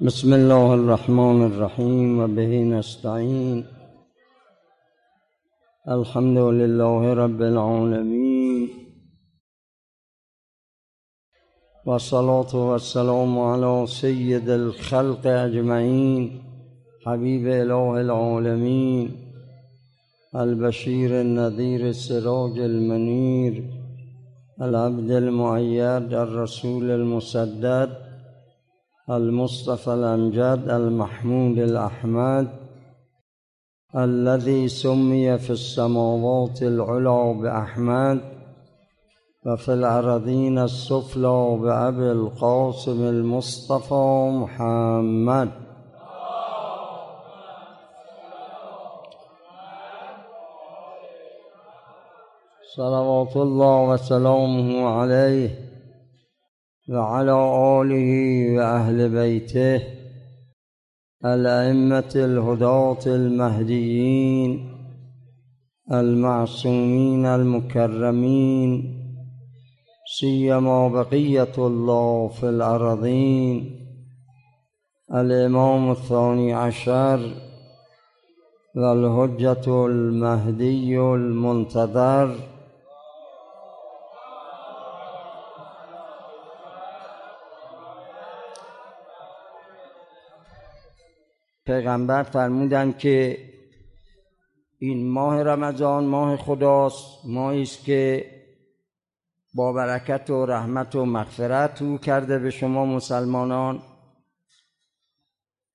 بسم الله الرحمن الرحيم وبه نستعين الحمد لله رب العالمين والصلاة والسلام على سيد الخلق أجمعين حبيب إله العالمين البشير النذير السراج المنير العبد المؤيد الرسول المسدد المصطفى الأمجد المحمود الأحمد الذي سمي في السماوات العلى بأحمد وفي الأراضين السفلى بأبي القاسم المصطفى محمد. صلوات الله وسلامه عليه. وعلى آله وأهل بيته الأئمة الهداة المهديين المعصومين المكرمين سيما بقية الله في الأرضين الإمام الثاني عشر والهجة المهدي المنتظر پیغمبر فرمودن که این ماه رمضان ماه خداست ماهی است که با برکت و رحمت و مغفرت او کرده به شما مسلمانان.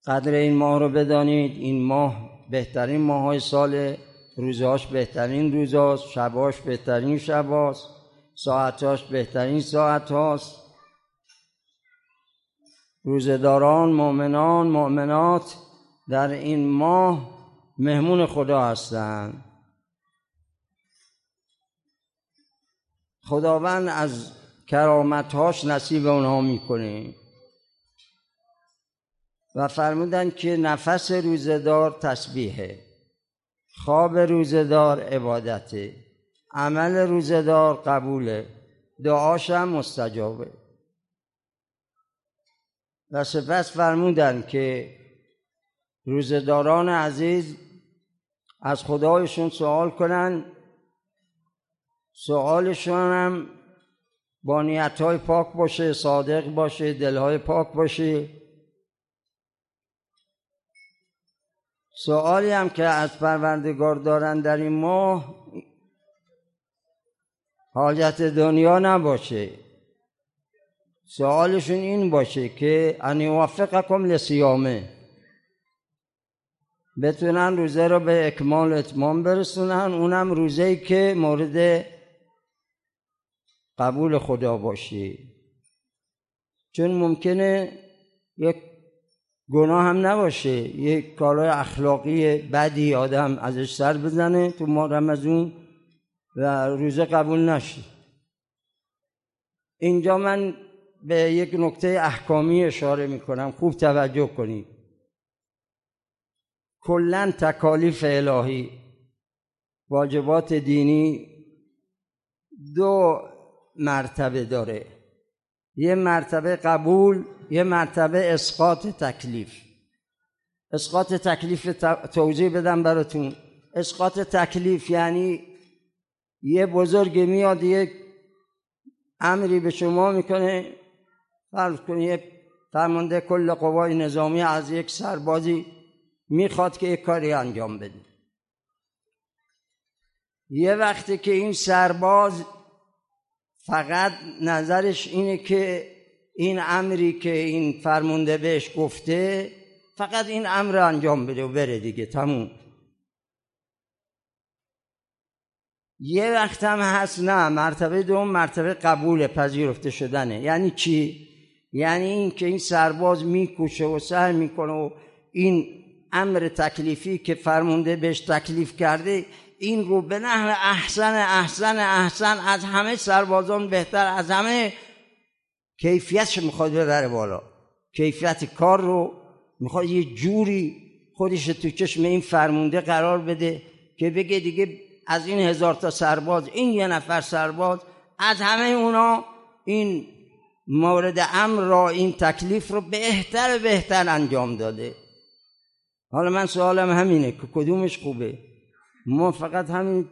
قدر این ماه رو بدانید این ماه بهترین ماه های سال روزهاش بهترین روزاست شباش بهترین شباست ساعتاش بهترین ساعت هاست روزداران مؤمنان مؤمنات در این ماه مهمون خدا هستند خداوند از کرامتهاش نصیب اونها می‌کنه. و فرمودن که نفس روزدار تسبیحه. خواب روزدار عبادته. عمل روزدار قبوله. دعاش هم مستجابه. و سپس فرمودن که روزداران عزیز از خدایشون سوال کنن. سوالشون هم با نیتهای پاک باشه صادق باشه دلهای پاک باشه. سوالی هم که از پروردگار دارن در این ماه حاجت دنیا نباشه. سوالشون این باشه که ان یوفقکم لسیامه بتونن روزه رو به اکمال اتمام برسونن. اونم روزه که مورد قبول خدا باشه چون ممکنه یک گناه هم نباشه. یک کارهای اخلاقی بدی آدم ازش سر بزنه تو ما رمزون و روزه قبول نشه. اینجا من به یک نکته احکامی اشاره می‌کنم. خوب توجه کنید. کلا تکالیف الهی. واجبات دینی دو مرتبه داره. یه مرتبه قبول یه مرتبه اسقاط تکلیف. اسقاط تکلیف توضیح بدم براتون. اسقاط تکلیف یعنی یه بزرگ میاد یک امری به شما می‌کنه. فرض کنید یه فرمانده کل قوای نظامی از یک سربازی می‌خواد که یک کاری انجام بده. یه وقتی که این سرباز فقط نظرش اینه که این امری که این فرمونده بهش گفته فقط این امر انجام بده و بره دیگه تموم. یه وقت هم هست نه مرتبه دوم مرتبه قبول پذیرفته شدنه. یعنی چی؟ یعنی این که این سرباز میکوشه و سعی می‌کنه و این امر تکلیفی که فرمونده بهش تکلیف کرده این رو به نحو احسن احسن احسن از همه سربازان بهتر از همه کیفیتش می‌خواد ببره بالا. کیفیت کار رو می‌خواد یه جوری خودش تو چشم این فرمونده قرار بده که بگه دیگه از این هزار تا سرباز این یه نفر سرباز از همه اونا این مورد امر را این تکلیف رو بهتر بهتر انجام داده. حالا من سوالم همینه که کدومش خوبه؟ ما فقط همین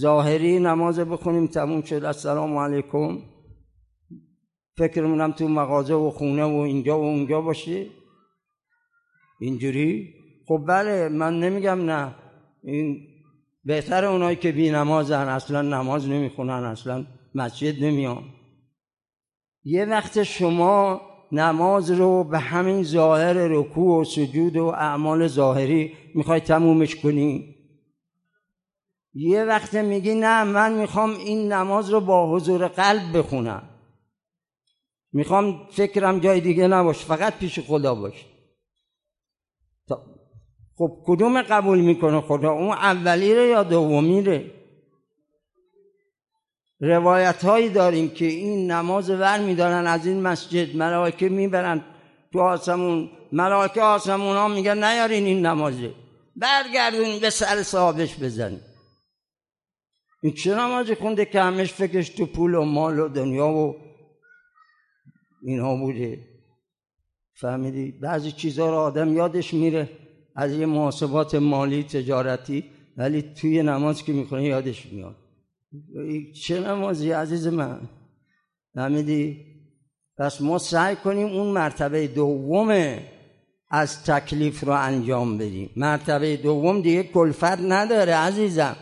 ظاهری نماز بخونیم تموم شد السلام علیکم. فکرمونم تو مغازه و خونه و اینجا و اونجا باشه. اینجوری؟ خب بله من نمیگم نه. این بهتر اونایی که بی نمازن اصلا نماز نمی‌خونن اصلا مسجد نمیان. یه وقت شما نماز رو به همین ظاهر رکوع و سجود و اعمال ظاهری می‌خوای تمومش کنی؟ یه وقت میگی نه من می‌خوام این نماز رو با حضور قلب بخونم. می‌خوام فکرم جای دیگه نباش فقط پیش خدا باش. خب کدوم قبول می‌کنه خدا؟ اون اولی یا دومی ره روایت هایی داریم که این نماز ور میدارن از این مسجد ملائکه می‌برن تو آسمون. ملائکه آسمون ها میگن نیارین این نمازه برگردون به سر صاحبش بزنید این چه نمازی خونده که همش فکرش تو پول و مال و دنیا و اینها بوده؟ فهمیدی؟ بعضی چیزها رو آدم یادش میره. از یه محاسبات مالی تجارتی ولی توی نماز که می‌خونه یادش میاد. چه نمازی عزیز من؟ فهمیدی پس ما سعی کنیم اون مرتبه دوم از تکلیف رو انجام بدیم. مرتبه دوم دیگه کلفت نداره عزیزم.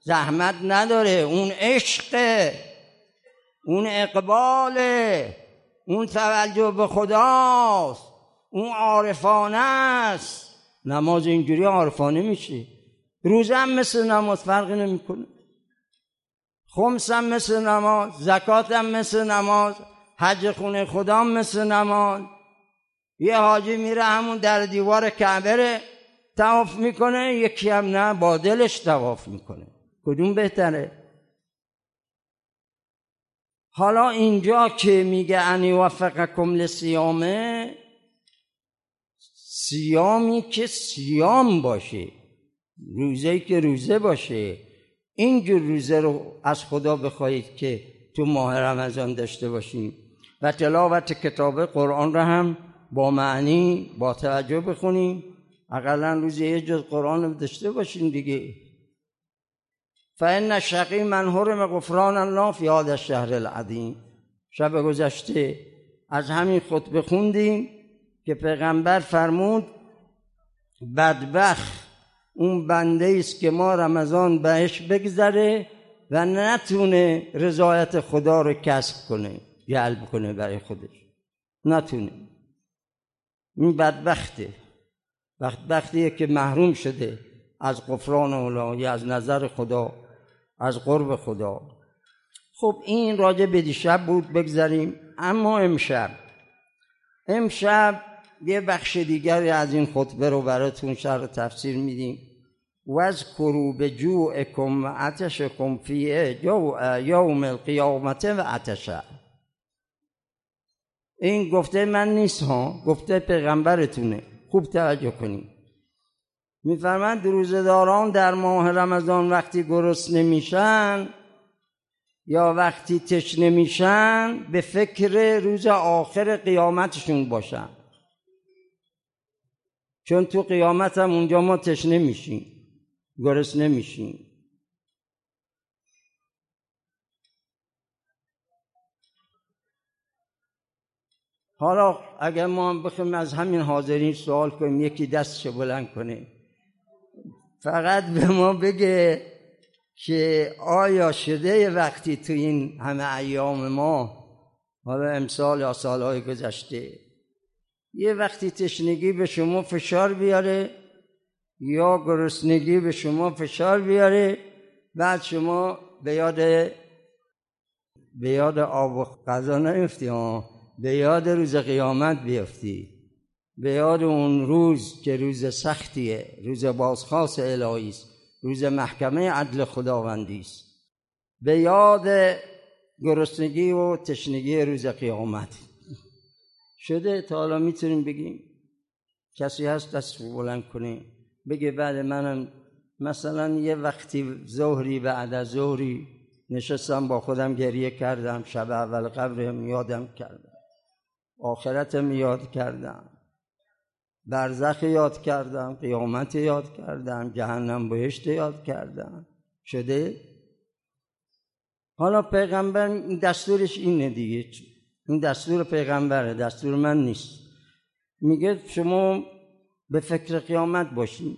زحمت نداره. اون عشق. اون اقباله اون توجه به خداست. اون عارفانه است. نماز اینجوری عارفانه میشه. روزم مثل نماز فرقی نمی‌کنه. خمسم مثل نماز زکاتم مثل نماز حج خونه خدام مثل نماز. یه حاجی میره همون در دیوار کعبه تواف می‌کنه یکی هم نه با دلش تواف می‌کنه. کدوم بهتره؟ حالا اینجا که میگه انی وفقکم لسیامه سیامی که سیام باشه روزه که روزه باشه. اینجور روزه رو از خدا بخواهید که تو ماه رمضان داشته باشیم و تلاوت کتاب قرآن رو هم با معنی با توجه بخونیم. اقلا روزی یه جز قرآن رو داشته باشیم دیگه. فان شقی من حرم غفران الله فی هذا الشهر العظیم. شب گذشته از همین خطبه خوندیم که پیغمبر فرمود بدبخت اون بنده است که ما رمضان بهش بگذره و نتونه رضایت خدا رو کسب کنه جلب کنه برای خودش. نتونه. این بدبخته. بدبختیه که محروم شده از قفران اولا از نظر خدا از قرب خدا. خب این راجع به دیشب بود بگذاریم اما امشب. امشب یه بخش دیگری از این خطبه رو براتون شرح تفسیر میدیم. و از به جوعکم و عتشکم فیه یوم القیامت و عتشه این گفته من نیست ها گفته پیغمبرتونه. خوب توجه کنیم. میفرمند روزداران در ماه رمضان وقتی گرسنه نمیشن یا وقتی تشنه میشن به فکر روز آخر قیامتشون باشن. چون تو قیامت هم اونجا ما تشنه میشیم. گرسنه نمیشیم. حالا اگر ما بخوایم از همین حاضرین سوال کنیم یکی دستش بلند کنه. فقط به ما بگه که آیا شده وقتی تو این همه ایام ما؟ حالا امسال یا سالهای گذشته. یه وقتی تشنگی به شما فشار بیاره یا گرسنگی به شما فشار بیاره بعد شما به یاد به یاد آب و غذا نیفتی به یاد روز قیامت بیفتی. به یاد اون روز که روز سختیه روز بازخواست الهی است روز محکمه عدل خداوندی است. به یاد گرسنگی و تشنگی روز قیامت. شده تا حالا می‌تونیم بگیم کسی هست دست بلند کنه بگه بعد منم مثلا یه وقتی ظهری بعد از ظهری نشستم با خودم گریه کردم شب اول قبرم یادم کردم. آخرتم یاد کردم. برزخ یاد کردم قیامت یاد کردم جهنم بهشت یاد کردم. شده؟ حالا پیغمبر دستورش اینه دیگه. این دستور پیغمبره دستور من نیست. میگه شما به فکر قیامت باشین.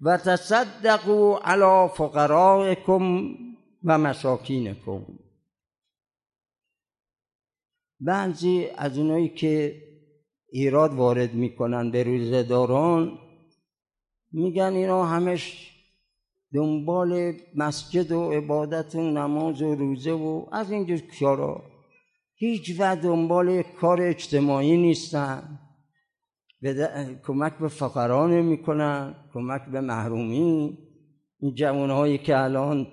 و تصدقوا علی فقرائکم و مساکینکم. بعضی از اونایی که ایراد وارد می‌کنن به روزداران میگن اینا همش دنبال مسجد و عبادت و نماز و روزه و از اینجور کارا. هیچ و دنبال کار اجتماعی نیستن. کمک به فقرا نمی‌کنن کمک به محرومی. این جوانهایی که الان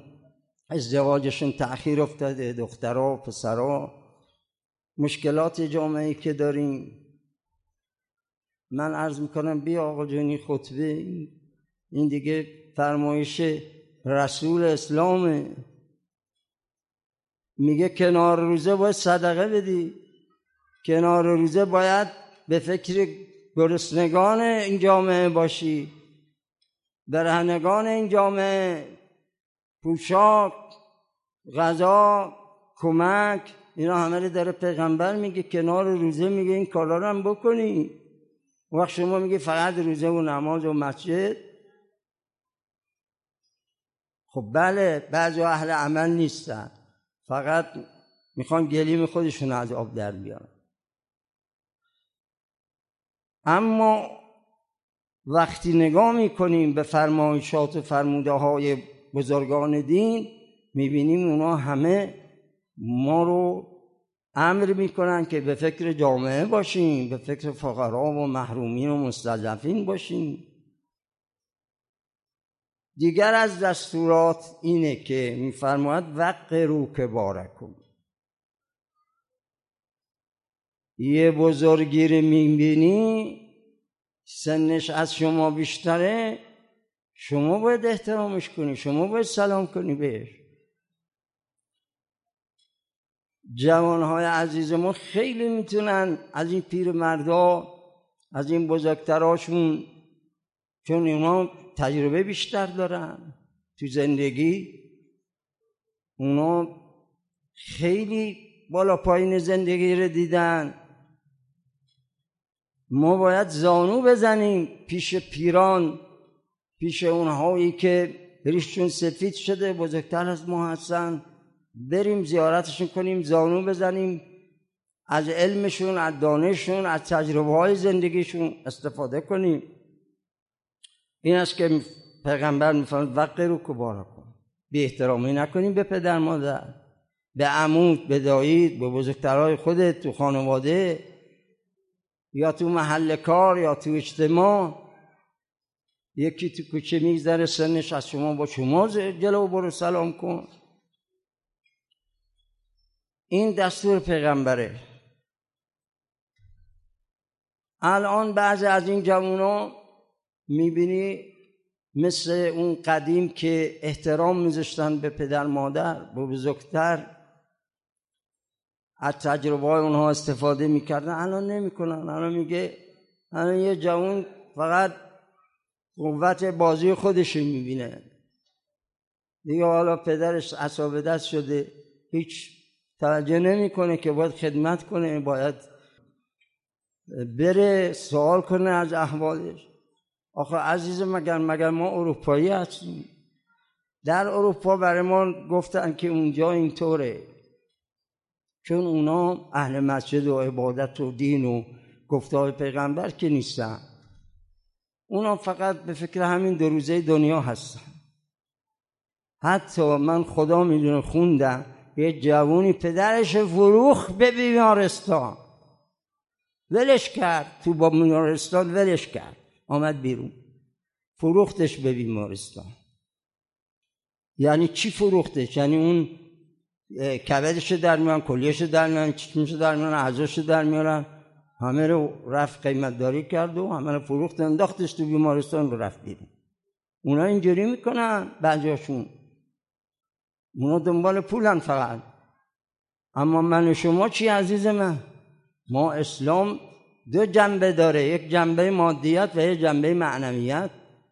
ازدواجشون تأخیر افتاده دخترها و پسرها. مشکلات جامعه که داریم. من عرض می‌کنم بیا آقا جانی خطبه این دیگه فرمایش رسول اسلامه. میگه کنار روزه باید صدقه بدی. کنار روزه باید به فکر گرسنگان این جامعه باشی. برهنگان این جامعه پوشاک غذا کمک اینا همه داره پیغمبر میگه کنار روزه میگه این کارا رو هم بکنی. وقت شما میگه فقط روزه و نماز و مسجد. خب بله بعضی اهل عمل نیستن. فقط می‌خوان گلیم خودشون از آب در بیارن. اما وقتی نگاه می‌کنیم به فرمایشات و فرموده های بزرگان دین می‌بینیم اونا همه ما رو امر می‌کنن که به فکر جامعه باشیم به فکر فقرا و محرومین و مستضعفین باشیم. دیگر از دستورات اینه که میفرماید وق رو که بارکن یه بزرگی رو می‌بینی سنش از شما بیشتره شما باید احترامش کنی شما باید سلام کنی بهش. جوانهای عزیز ما خیلی می‌تونن از این پیر مردا از این بزرگتراشون چون اینا تجربه بیشتر دارن تو زندگی اونا خیلی بالا پایین زندگی رو دیدن. ما باید زانو بزنیم پیش پیران پیش اونهایی که ریششون سفید شده بزرگتر از ما هستن. بریم زیارتشون کنیم زانو بزنیم. از علمشون از دانششون از تجربه های زندگیشون استفاده کنیم. این است که پیغمبر میفرماید وقت رو کبارا کن بی احترامی نکنیم به پدر مادر به عمود به دایید به بزرگترهای خودت تو خانواده یا تو محل کار یا تو اجتماع. یکی تو کوچه میگذره سنش از شما با شما جلو برو سلام کن. این دستور پیغمبره. الان بعضی از این جوونا می‌بینی مثل اون قدیم که احترام میذاشتن به پدر مادر به بزرگتر. از تجربه های اونها استفاده می‌کردن. الان نمی‌کنن. الان میگه الان یه جوان فقط قوت بازی خودش می‌بینه. دیگه حالا پدرش اصاب دست شده. هیچ توجه نمی‌کنه که باید خدمت کنه باید بره سوال کنه از احوالش. آخه عزیز مگر مگر ما اروپایی هستیم؟ در اروپا برای ما گفتن که اونجا اینطوره. چون اونا اهل مسجد و عبادت و دین و گفتار پیغمبر که نیستن. اونا فقط به فکر همین دو روزه دنیا هستن. حتی من خدا می‌دونه خوندم یه جوونی پدرش فروخ به بیمارستان. ولش کرد. تو با بیمارستان ولش کرد. آمد بیرون. فروختش به بیمارستان. یعنی چی فروختش؟ یعنی اون کبدش در میان کلیش در میان چشمش در میان اعضاش در میارن. همه رو رفت قیمت داری کرد و همه رو فروخت انداختش تو بیمارستان رو رفت بیرون. اونا اینجوری می‌کنن بعضیاشون. اونا دنبال پولن فقط. اما من و شما چی عزیز من؟ ما اسلام دو جنبه داره یک جنبه مادیت و یک جنبه معنویت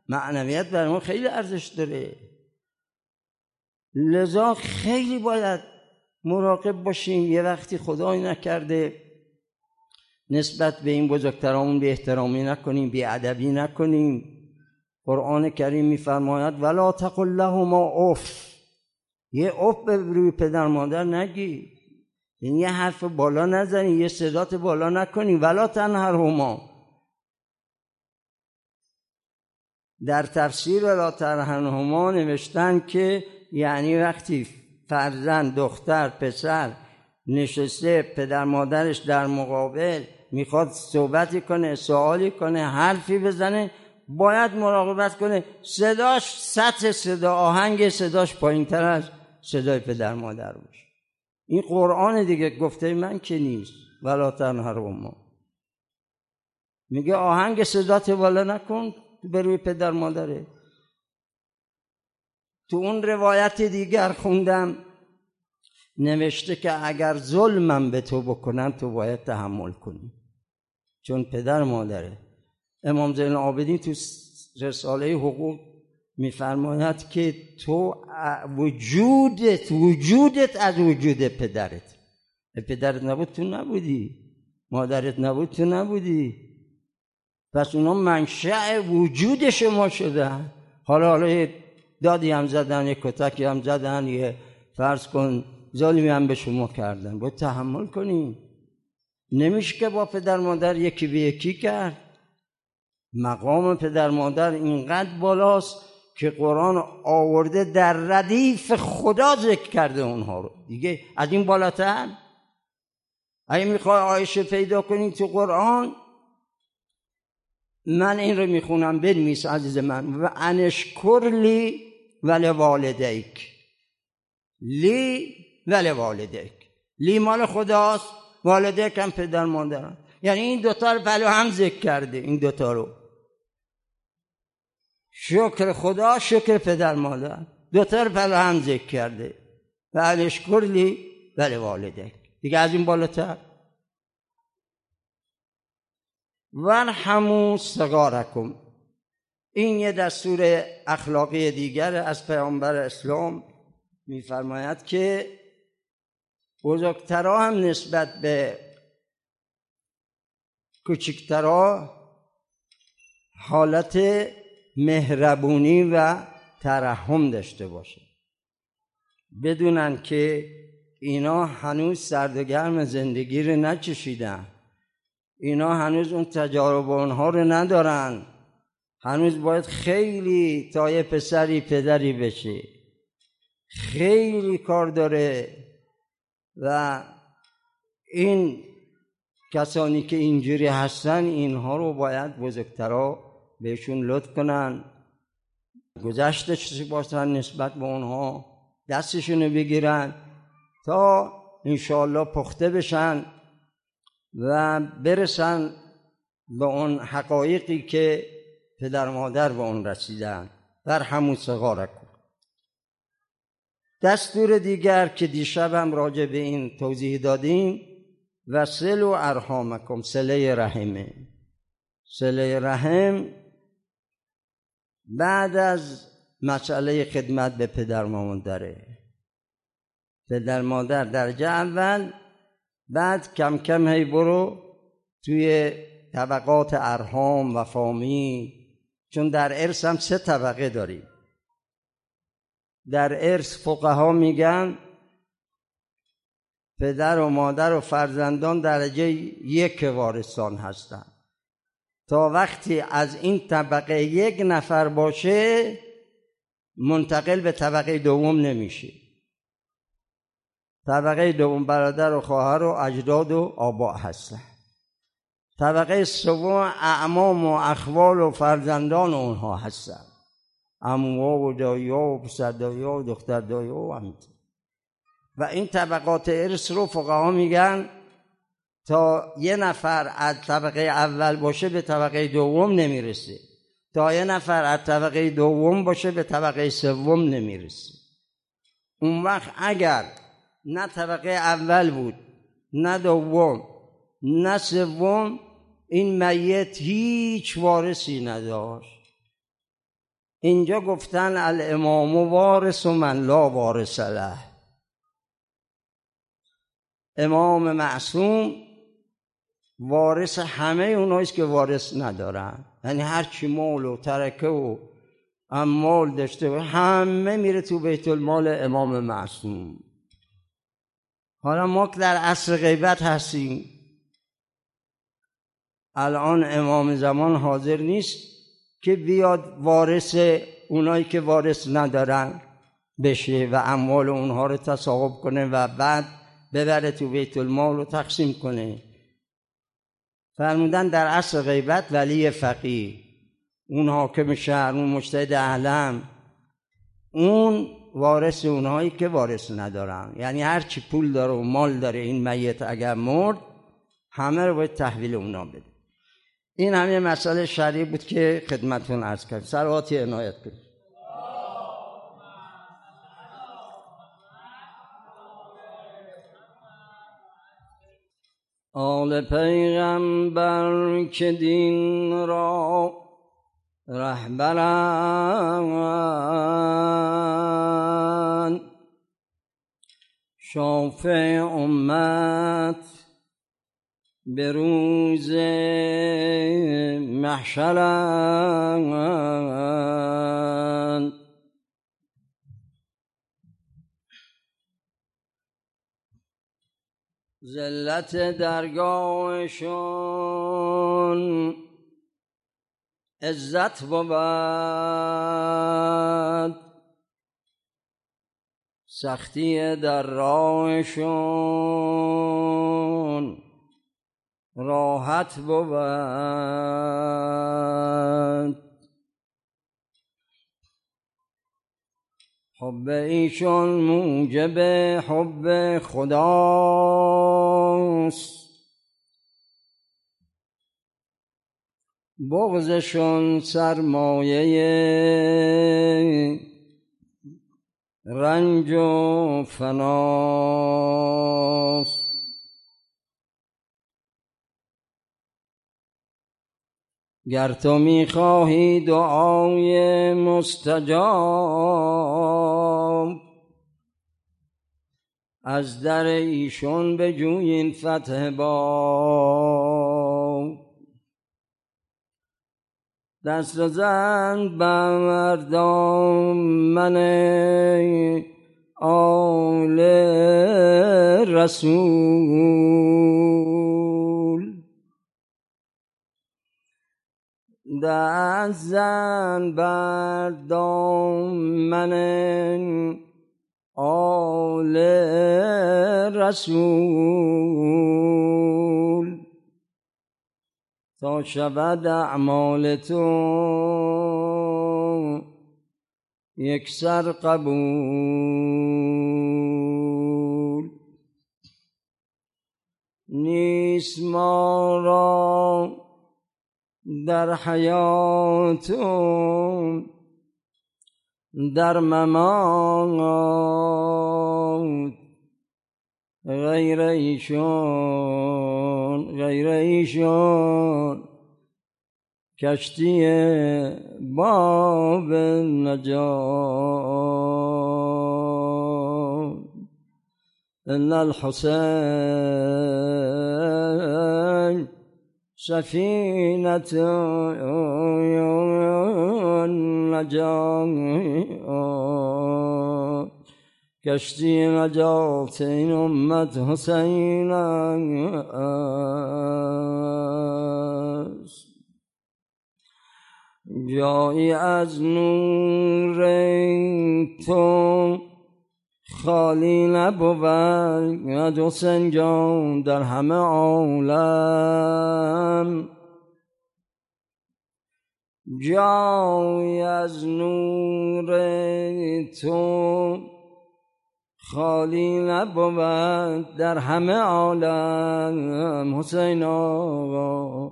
معنویت برای ما خیلی ارزش داره. لذا خیلی باید مراقب باشیم. یه وقتی خدای نکرده نسبت به این بزرگترامون به احترامی نکنیم به ادبی نکنیم. قرآن کریم میفرماید ولا تقل لهما اف. یه اف به روی پدر مادر نگی این یه حرف بالا نزنی یه صدات بالا نکنی. ولا تنهرهما در تفسیر ولا تنهرهما نوشتن که یعنی وقتی فرزند دختر پسر نشسته پدر مادرش در مقابل می‌خواد صحبتی کنه سوالی کنه حرفی بزنه باید مراقبت کنه. صداش سطح صدا آهنگ صداش پایین تر از صدای پدر مادر باشه. این قرآن دیگه گفته من که نیست ولا تنهر ما. میگه آهنگ صدات بالا نکن به روی پدر مادره. تو اون روایت دیگر خوندم نوشته که اگر ظلمم به تو بکنن تو باید تحمل کنی. چون پدر مادره. امام زین العابدین تو رساله حقوق میفرماید که تو وجودت وجودت از وجود پدرت. پدرت نبود تو نبودی. مادرت نبود تو نبودی. پس اونا منشأ وجود شما شدن. حالا حالا دادی هم زدن یه کتکی هم زدن یه فرض کن ظالمی هم به شما کردن. باید تحمل کنیم. نمیشه که با پدر مادر یکی به یکی کرد. مقام پدر مادر اینقدر بالاست که قرآن آورده در ردیف خدا ذکر کرده اونها رو. دیگه از این بالاتر؟ اگه می‌خوای آیشه پیدا کنی تو قرآن من این رو می‌خونم بنویس عزیز من. و انشکر لی ولی والدیک لی ولی والدیک لی مال خداست والدیک هم پدر مادرم یعنی این دوتا رو بلو هم ذکر کرده این دوتا رو. شکر خدا شکر پدر مادر. رو بلو هم ذکر کرده. و اشکر لی ولی والدیک دیگه از این بالاتر. ورحمو سگارکم این یه دستور اخلاقی دیگر از پیامبر اسلام میفرماید که بزرگترا هم نسبت به کوچکترا حالت مهربونی و ترحم داشته باشه. بدونن که اینا هنوز سرد و گرم زندگی رو نچشیدن اینا هنوز اون تجارب اونها رو ندارن. هنوز باید خیلی تا یه پسری پدری بشه خیلی کار داره و این کسانی که اینجوری هستن اینها رو باید بزرگترا بهشون لطف کنن. گذشته باشن نسبت به اونها دستشون بگیرن تا انشاءالله پخته بشن و برسن به اون حقایقی که پدر مادر به اون رسیدن. در همون سغارک دستور دیگر که دیشب هم راجع به این توضیح دادیم و سل و ارحامکم سله رحمه. سله رحم بعد از مسئله خدمت به پدر مادره پدر مادر درجه اول بعد کم کم هی برو توی طبقات ارهام و فامی چون در ارث هم سه طبقه داریم. در ارث فقها میگن پدر و مادر و فرزندان درجه یک وارثان هستند تا وقتی از این طبقه یک نفر باشه منتقل به طبقه دوم نمیشه. طبقه دوم برادر و خواهر و اجداد و آبا هستن. طبقه سوم اعمام و اخوال و فرزندان اونها هستن. اموها و دایا و پسر و دختر دایا و همینطور و این طبقات ارث رو فقها میگن تا یه نفر از طبقه اول باشه به طبقه دوم نمی‌رسه. تا یه نفر از طبقه دوم باشه به طبقه سوم نمی‌رسه. اون وقت اگر نه طبقه اول بود نه دوم نه سوم این میت هیچ وارثی نداشت. اینجا گفتن الامام وارث و من لا وارث له. امام معصوم وارث همه اوناییست که وارث ندارن. یعنی هر چی مال و ترکه و اموال داشته و همه میره تو بیت المال امام معصوم. حالا ما که در عصر غیبت هستیم الان امام زمان حاضر نیست که بیاد وارث اونایی که وارث ندارن بشه و اموال اونها رو تصاحب کنه و بعد ببره تو بیت المال رو تقسیم کنه. فرمودن در عصر غیبت ولی فقیه. اون حاکم شهر اون مجتهد اهلم اون وارث اونهایی که وارث ندارن. یعنی هر چی پول داره و مال داره این میت اگر مرد همه رو باید تحویل اونا بده. این همه مسئله شرعی بود که خدمتون عرض کرد سرواتی عنایت کنید. آل پیغمبر که دین را رهبرند. شافع امت به روز محشرند. ذلت درگاهشون. عزت بود. سختی در راهشون. راحت بود. حب ایشون موجب حب خداست بغزشون سرمایه رنج و فناست گر تو می‌خواهی دعای مستجاب از در ایشون بجوین فتح با دست زن بمردام من آل رسول. دست زن بر دامن آل رسول. تا شود اعمال تو یک سر قبول. نیست ما را در حیات در ممات غیر ایشون غیر ایشون. کشتی باب نجات. ان الحسین سفینة نجات کشتی نجات این امت حسین است. جایی از نور تو خالی نبود حسین جان در همه عالم. جای از نور تو خالی نبود در همه عالم. حسین آقا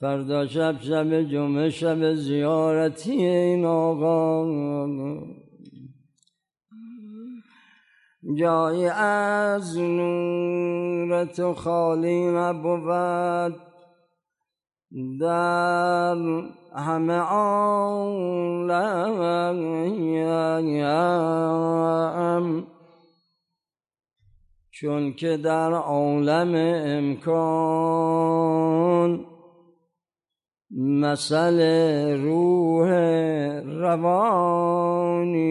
فردا شب شب جمعه شب زیارتی این آقا. جایی از نور تو خالی نبود. در همه عالم چون که در عالم امکان مثل روح روانی.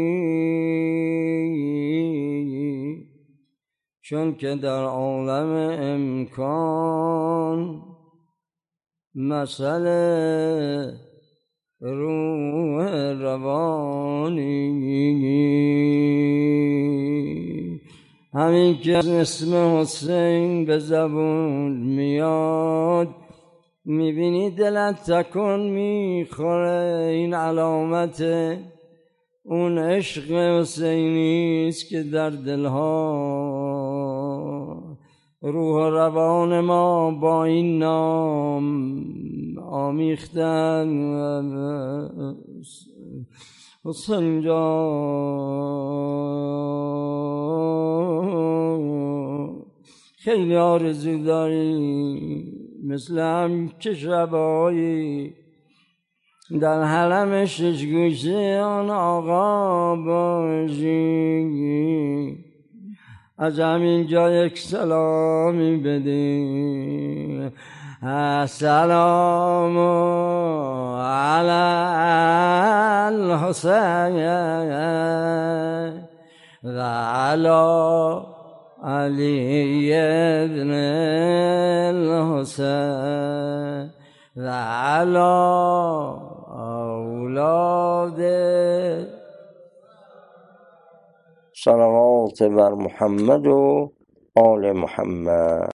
چون که در عالم امکان مثل روح روانی. همین که اسم حسین به زبون میاد می‌بینی دلت تکن می‌خوره. این علامت اون عشق حسینی است که در دلها روح روان ما با این نام آمیختن حسین خیلی آرزو داری مثل هم که در حرم شش گوشه آن آقا باشی از همین جا یک سلامی بدیم. السلام و علی علی ابن الحسین. و علا اولاد صلوات بر محمد و آل محمد.